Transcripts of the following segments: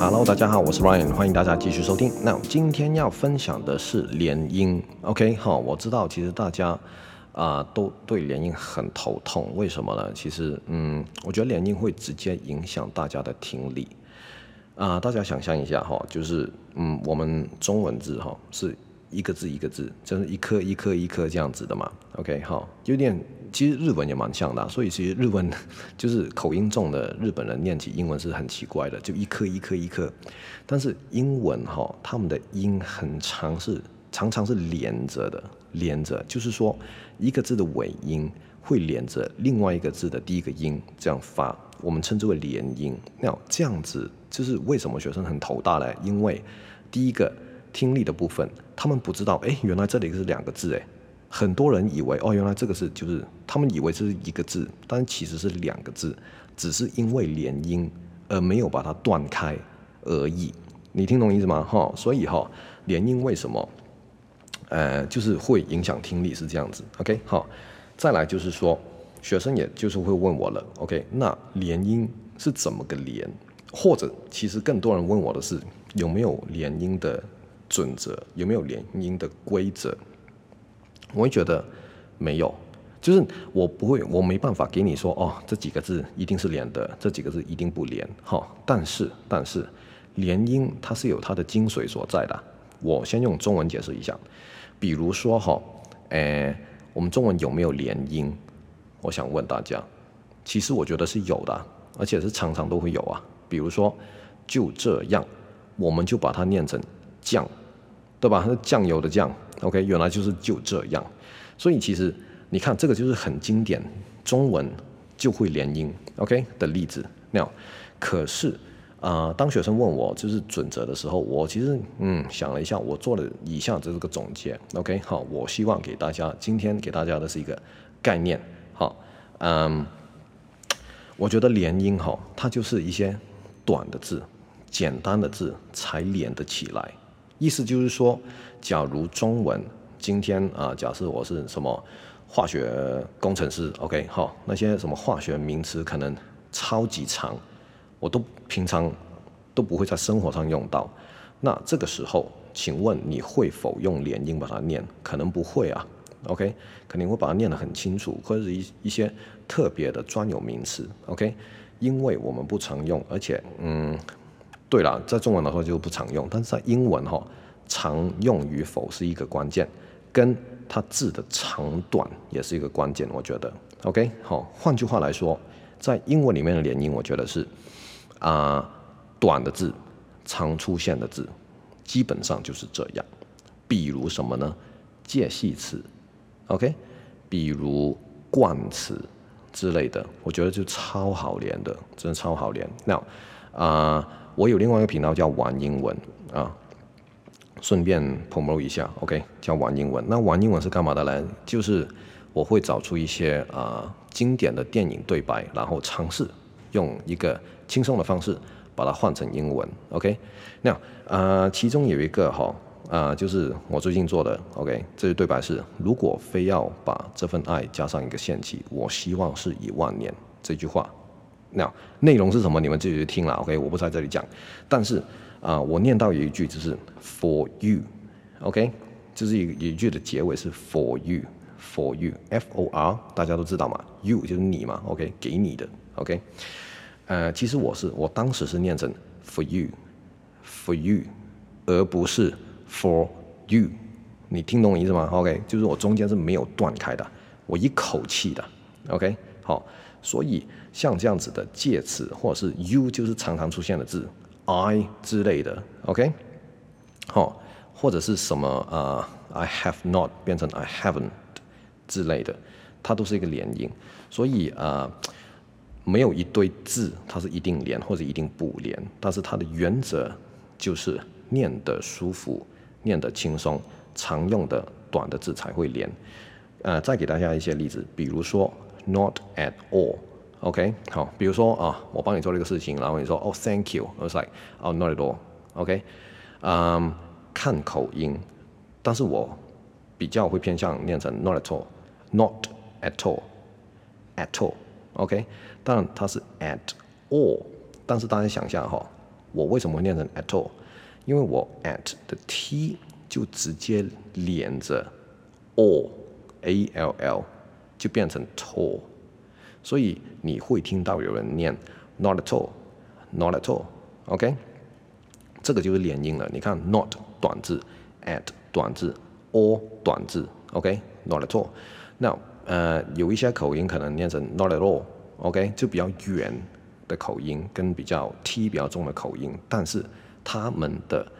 Hello，大家好，我是 Ryan，欢迎大家继续收听。那今天要分享的是连音，OK，好，我知道其实大家啊、都对连音很头痛，为什么呢？其实，嗯，我觉得连音会直接影响大家的听力啊、大家想象一下哈，就是嗯，我们中文字哈是。一个字一个字，就是一颗一颗一颗这样子的嘛。OK，好，有点其实日文也蛮像的，所以其实日文就是口音重的日本人念起英文是很奇怪的，就一颗一颗一颗。但是英文哈，他们的音很长，是常常是连着的，连着，就是说一个字的尾音会连着另外一个字的第一个音这样发，我们称之为连音。那这样子就是为什么学生很头大嘞？因为第一个。听力的部分，他们不知道，哎，原来这里是两个字，哎，很多人以为，哦，原来这个是就是，他们以为这是一个字，但其实是两个字，只是因为连音而没有把它断开而已。你听懂意思吗？哈、所以哈、哦，连音为什么，呃，就是会影响听力是这样子。OK，好，再来就是说，学生也就是会问我了，OK，那连音是怎么个连？或者其实更多人问我的是有没有连音的？准则有没有连音的规则？我会觉得没有，就是我不会，我没办法给你说哦，这几个字一定是连的，这几个字一定不连。哈，但是但是连音它是有它的精髓所在的。我先用中文解释一下，比如说哈，诶，我们中文有没有连音？我想问大家，其实我觉得是有的，而且是常常都会有啊。比如说就这样，我们就把它念成。酱，对吧？是酱油的酱，OK，原来就是就这样。所以其实你看，这个就是很经典，中文就会连音，OK 的例子。那可是啊、呃，当学生问我就是准则的时候，我其实嗯想了一下，我做了以下这个总结，OK，好，我希望给大家今天给大家的是一个概念，好，嗯，我觉得连音哈，它就是一些短的字、简单的字才连得起来。意思就是说，假如中文今天啊，假设我是什么化学工程师，OK，好，那些什么化学名词可能超级长，我都平常都不会在生活上用到。那这个时候，请问你会否用连音把它念？可能不会啊，OK，肯定会把它念得很清楚，或者是一一些特别的专有名词，OK，因为我们不常用，而且嗯。对了，在中文的话就不常用，但是在英文哈，常用与否是一个关键，跟它字的长短也是一个关键，我觉得。OK，好，换句话来说，在英文里面的连音，我觉得是啊、短的字，常出现的字，基本上就是这样。比如什么呢？介系词，OK，比如冠词之类的，我觉得就超好连的，真的超好连。那啊。呃我有另外一个频道叫玩英文啊，顺便 promo 一下，OK，叫玩英文。那玩英文是干嘛的呢？就是我会找出一些啊经典的电影对白，然后尝试用一个轻松的方式把它换成英文，OK。那啊，其中有一个哈啊，就是我最近做的，OK，这些对白是：如果非要把这份爱加上一个限期，我希望是一万年。这句话。那内容是什么？你们自己去听了，OK，我不在这里讲。但是啊、我念到有一句就是 for you，OK，就是一一句的结尾是 for you，for you，F O R，大家都知道嘛，you 就是你嘛，OK，给你的，OK。呃，其实我是我当时是念成 for you，for you，而不是 for you。你听懂我意思吗？OK，就是我中间是没有断开的，我一口气的，OK，好。所以像这样子的介词，或者是 you 就是常常出现的字，I 之类的，OK，好，或者是什么啊、uh,，I have not 变成 I haven't 之类的，它都是一个连音。所以啊，uh, 没有一堆字它是一定连或者一定不连，但是它的原则就是念得舒服，念得轻松常用的短的字才会连。呃再给大家一些例子比如说 not at all ok 好比如说啊我帮你做了一个事情然后你说哦 thank you 我就是 like 哦 not at all ok 嗯看口音但是我比较会偏向念成 not at all not at all at all ok 但它是 at all 但是大家想一下哈我为什么会念成 at all 因为我 at 的 t 就直接连着 all，a l l 就变成 tall，所以你会听到有人念 not at all，not at all，OK？这个就是连音了。你看 not 短字，at 短字，all 短字，OK？not at all。那呃有一些口音可能念成 not at all，OK？就比较远的口音跟比较 t 比较重的口音，但是他们的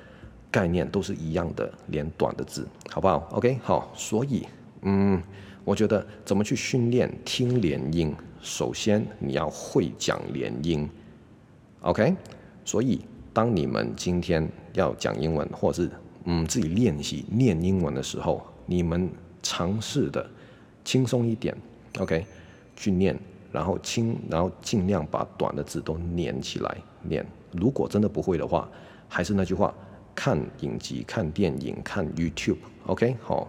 概念都是一样的，连短的字，好不好？OK，好，所以，嗯，我觉得怎么去训练听连音，首先你要会讲连音，OK，所以当你们今天要讲英文，或是嗯自己练习念英文的时候，你们尝试的轻松一点，OK，去念，然后轻，然后尽量把短的字都连起来念。如果真的不会的话，还是那句话。看影集、看电影、看 YouTube，OK，好，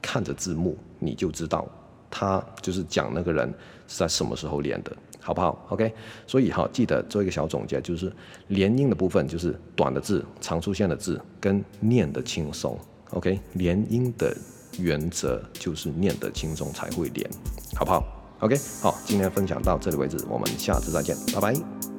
看着字幕你就知道他就是讲那个人是在什么时候练的，好不好？OK，所以好，记得做一个小总结，就是连音的部分就是短的字、常出现的字跟念的轻松，OK，连音的原则就是念的轻松才会连，好不好？OK，好，今天分享到这里为止，我们下次再见，拜拜。